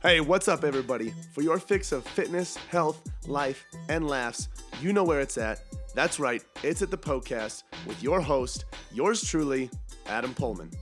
Hey, what's up, everybody? For your fix of fitness, health, life, and laughs, you know where it's at. That's right, it's at the Poecast with your host, yours truly, Adam Poehlmann.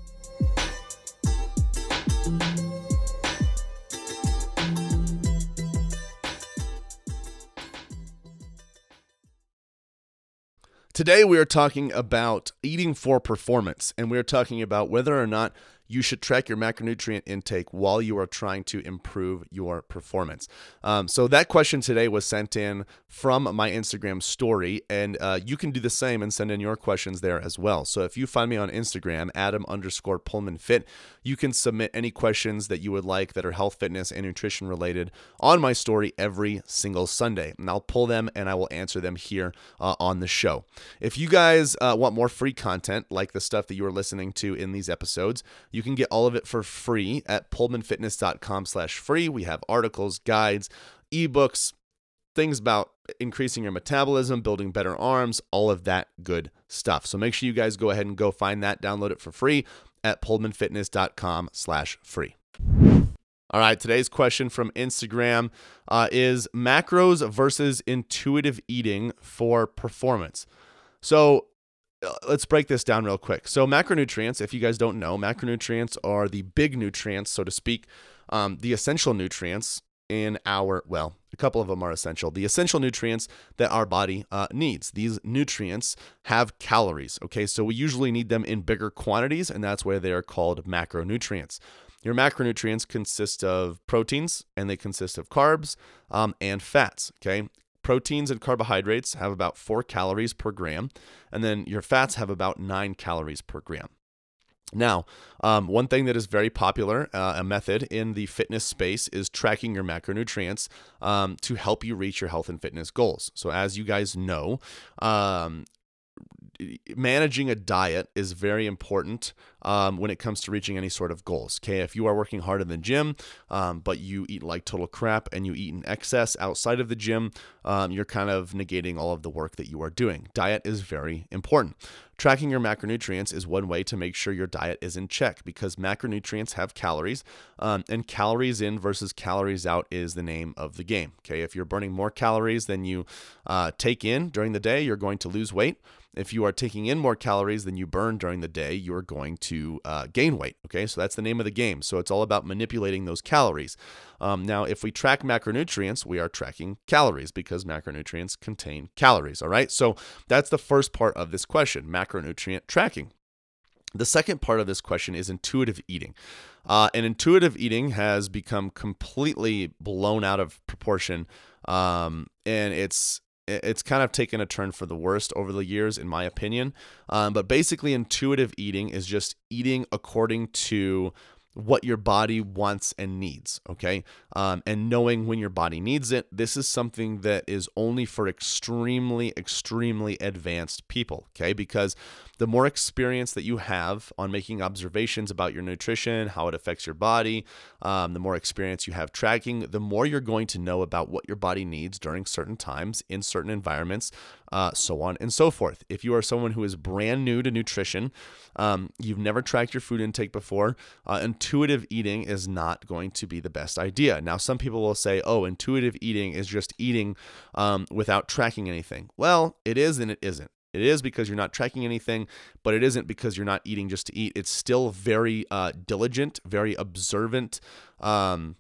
Today, we are talking about eating for performance, and we are talking about whether or not you should track your macronutrient intake while you are trying to improve your performance. Um, so that question today was sent in from my Instagram story, and uh, you can do the same and send in your questions there as well. So if you find me on Instagram, Adam underscore Poehlmann Fit, you can submit any questions that you would like that are health, fitness, and nutrition related on my story every single Sunday, and I'll pull them and I will answer them here uh, on the show. If you guys uh, want more free content like the stuff that you are listening to in these episodes, you can get all of it for free at poehlmannfitness.com slash free. We have articles, guides, ebooks, things about increasing your metabolism, building better arms, all of that good stuff. So make sure you guys go ahead and go find that, download it for free at poehlmannfitness.com slash free. All right, today's question from Instagram uh, is macros versus intuitive eating for performance. So let's break this down real quick. So, macronutrients, if you guys don't know, macronutrients are the big nutrients, so to speak, um, the essential nutrients in our, well, a couple of them are essential. The essential nutrients that our body uh, needs. These nutrients have calories, okay? So, we usually need them in bigger quantities, and that's why they are called macronutrients. Your macronutrients consist of proteins and they consist of carbs um, and fats. Okay. Proteins and carbohydrates have about four calories per gram, and then your fats have about nine calories per gram. Now, um, one thing that is very popular, uh, a method in the fitness space, is tracking your macronutrients um, to help you reach your health and fitness goals. So, as you guys know, um, managing a diet is very important um, when it comes to reaching any sort of goals. Okay, if you are working hard in the gym, um, but you eat like total crap and you eat in excess outside of the gym, um, you're kind of negating all of the work that you are doing. Diet is very important. Tracking your macronutrients is one way to make sure your diet is in check because macronutrients have calories, um, and calories in versus calories out is the name of the game. Okay, if you're burning more calories than you uh, take in during the day, you're going to lose weight. If you are taking in more calories than you burn during the day, you're going to uh, gain weight. Okay, so that's the name of the game. So it's all about manipulating those calories. Um, now, if we track macronutrients, we are tracking calories because macronutrients contain calories. All right, so that's the first part of this question macronutrient tracking. The second part of this question is intuitive eating. Uh, and intuitive eating has become completely blown out of proportion. Um, and it's it's kind of taken a turn for the worst over the years, in my opinion. Um, but basically, intuitive eating is just eating according to what your body wants and needs, okay? Um, and knowing when your body needs it. This is something that is only for extremely, extremely advanced people, okay? Because the more experience that you have on making observations about your nutrition, how it affects your body, um, the more experience you have tracking, the more you're going to know about what your body needs during certain times in certain environments, uh, so on and so forth. If you are someone who is brand new to nutrition, um, you've never tracked your food intake before, uh, intuitive eating is not going to be the best idea. Now, some people will say, oh, intuitive eating is just eating um, without tracking anything. Well, it is and it isn't. It is because you're not tracking anything, but it isn't because you're not eating just to eat. It's still very uh, diligent, very observant um,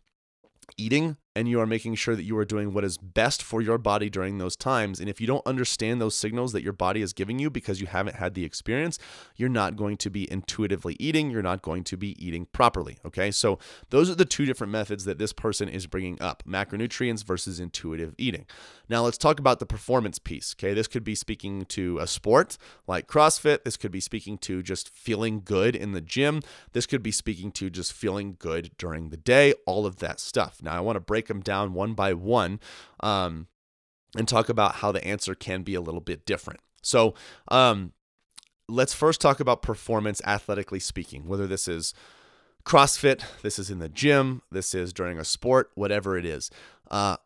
eating and you are making sure that you are doing what is best for your body during those times. And if you don't understand those signals that your body is giving you because you haven't had the experience, you're not going to be intuitively eating. You're not going to be eating properly. Okay. So those are the two different methods that this person is bringing up macronutrients versus intuitive eating. Now let's talk about the performance piece. Okay. This could be speaking to a sport like CrossFit. This could be speaking to just feeling good in the gym. This could be speaking to just feeling good during the day, all of that stuff. Now I want to break break them down one by one um, and talk about how the answer can be a little bit different. So, um, let's first talk about performance athletically speaking, whether this is CrossFit, this is in the gym, this is during a sport, whatever it is. Uh,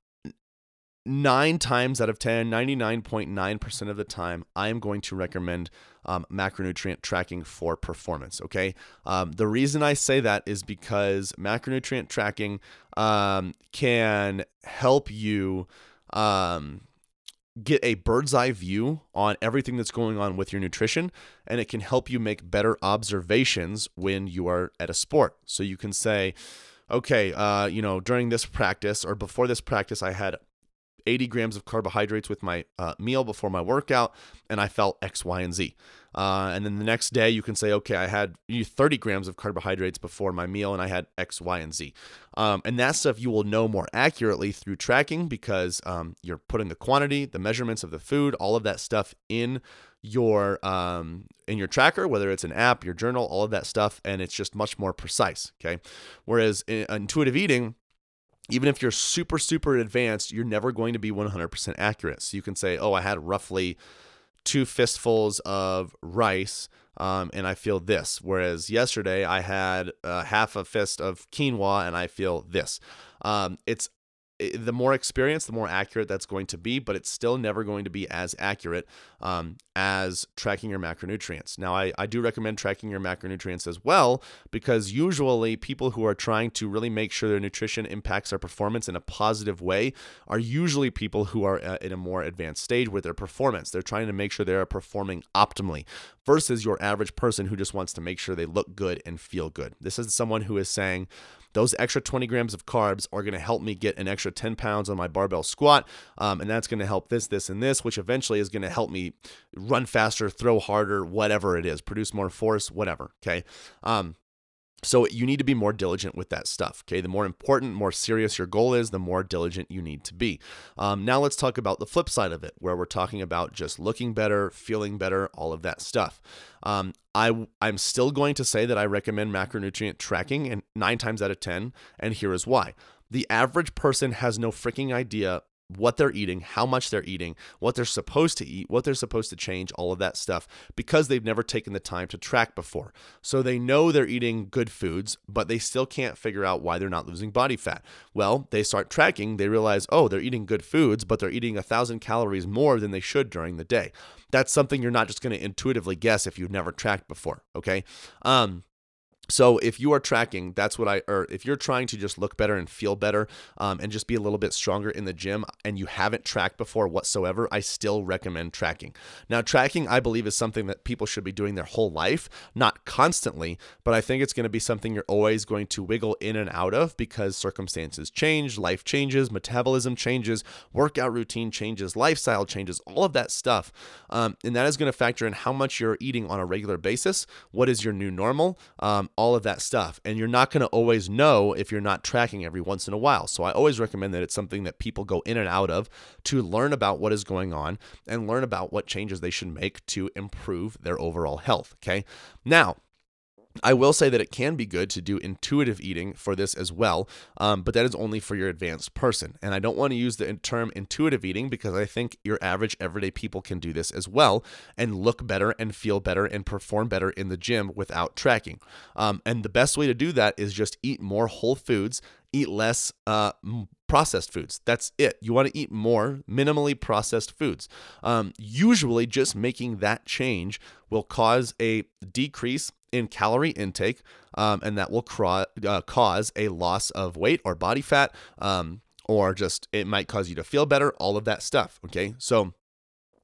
nine times out of 10, 99.9% of the time, I am going to recommend um, macronutrient tracking for performance. Okay. Um, the reason I say that is because macronutrient tracking um, can help you um, get a bird's eye view on everything that's going on with your nutrition and it can help you make better observations when you are at a sport so you can say okay uh, you know during this practice or before this practice i had 80 grams of carbohydrates with my uh, meal before my workout, and I felt X, Y, and Z. Uh, and then the next day, you can say, okay, I had 30 grams of carbohydrates before my meal, and I had X, Y, and Z. Um, and that stuff you will know more accurately through tracking because um, you're putting the quantity, the measurements of the food, all of that stuff in your um, in your tracker, whether it's an app, your journal, all of that stuff, and it's just much more precise. Okay, whereas in, intuitive eating even if you're super, super advanced, you're never going to be 100% accurate. So you can say, oh, I had roughly two fistfuls of rice um, and I feel this. Whereas yesterday I had uh, half a fist of quinoa and I feel this. Um, it's the more experience, the more accurate that's going to be, but it's still never going to be as accurate um, as tracking your macronutrients. Now, I, I do recommend tracking your macronutrients as well because usually people who are trying to really make sure their nutrition impacts their performance in a positive way are usually people who are uh, in a more advanced stage with their performance. They're trying to make sure they're performing optimally versus your average person who just wants to make sure they look good and feel good. This is someone who is saying, those extra 20 grams of carbs are going to help me get an extra 10 pounds on my barbell squat. Um, and that's going to help this, this, and this, which eventually is going to help me run faster, throw harder, whatever it is, produce more force, whatever. Okay. Um, so you need to be more diligent with that stuff. Okay, the more important, more serious your goal is, the more diligent you need to be. Um, now let's talk about the flip side of it, where we're talking about just looking better, feeling better, all of that stuff. Um, I I'm still going to say that I recommend macronutrient tracking, and nine times out of ten, and here is why. The average person has no freaking idea what they're eating, how much they're eating, what they're supposed to eat, what they're supposed to change, all of that stuff, because they've never taken the time to track before. So they know they're eating good foods, but they still can't figure out why they're not losing body fat. Well, they start tracking, they realize, oh, they're eating good foods, but they're eating a thousand calories more than they should during the day. That's something you're not just going to intuitively guess if you've never tracked before. Okay. Um, so if you are tracking, that's what I, or if you're trying to just look better and feel better um, and just be a little bit stronger in the gym and you haven't tracked before whatsoever, I still recommend tracking. Now, tracking, I believe, is something that people should be doing their whole life, not constantly, but I think it's going to be something you're always going to wiggle in and out of because circumstances change, life changes, metabolism changes, workout routine changes, lifestyle changes, all of that stuff. Um, and that is going to factor in how much you're eating on a regular basis, what is your new normal. Um, all of that stuff. And you're not going to always know if you're not tracking every once in a while. So I always recommend that it's something that people go in and out of to learn about what is going on and learn about what changes they should make to improve their overall health. Okay. Now, I will say that it can be good to do intuitive eating for this as well, um, but that is only for your advanced person. And I don't want to use the term intuitive eating because I think your average everyday people can do this as well and look better and feel better and perform better in the gym without tracking. Um, and the best way to do that is just eat more whole foods, eat less uh, processed foods. That's it. You want to eat more minimally processed foods. Um, usually, just making that change will cause a decrease in calorie intake, um, and that will cra- uh, cause a loss of weight or body fat, um, or just it might cause you to feel better, all of that stuff. Okay. So,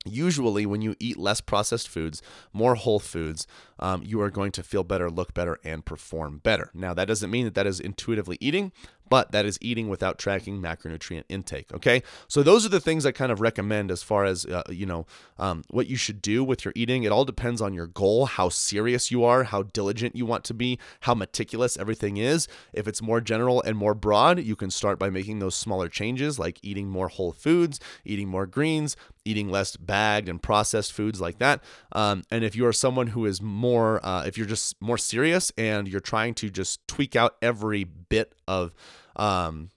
usually when you eat less processed foods more whole foods um, you are going to feel better look better and perform better now that doesn't mean that that is intuitively eating but that is eating without tracking macronutrient intake. Okay, so those are the things I kind of recommend as far as uh, you know um, what you should do with your eating. It all depends on your goal, how serious you are, how diligent you want to be, how meticulous everything is. If it's more general and more broad, you can start by making those smaller changes, like eating more whole foods, eating more greens, eating less bagged and processed foods like that. Um, and if you are someone who is more, uh, if you're just more serious and you're trying to just tweak out every bit of um,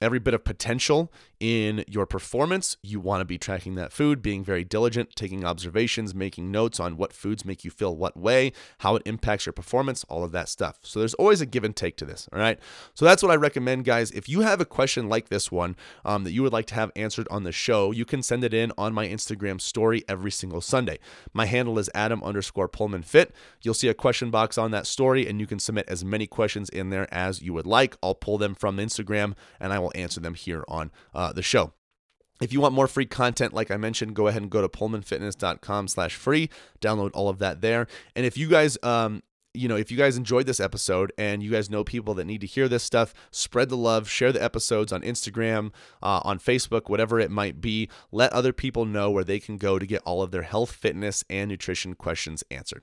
every bit of potential in your performance, you want to be tracking that food, being very diligent, taking observations, making notes on what foods make you feel what way, how it impacts your performance, all of that stuff. So there's always a give and take to this. All right. So that's what I recommend, guys. If you have a question like this one um, that you would like to have answered on the show, you can send it in on my Instagram story every single Sunday. My handle is Adam underscore Poehlmann Fit. You'll see a question box on that story, and you can submit as many questions in there as you would like. I'll pull them from Instagram and I will answer them here on uh, the show. If you want more free content, like I mentioned, go ahead and go to poehlmannfitness.com slash free, Download all of that there. And if you guys um, you know, if you guys enjoyed this episode and you guys know people that need to hear this stuff, spread the love, share the episodes on Instagram, uh, on Facebook, whatever it might be. Let other people know where they can go to get all of their health, fitness, and nutrition questions answered.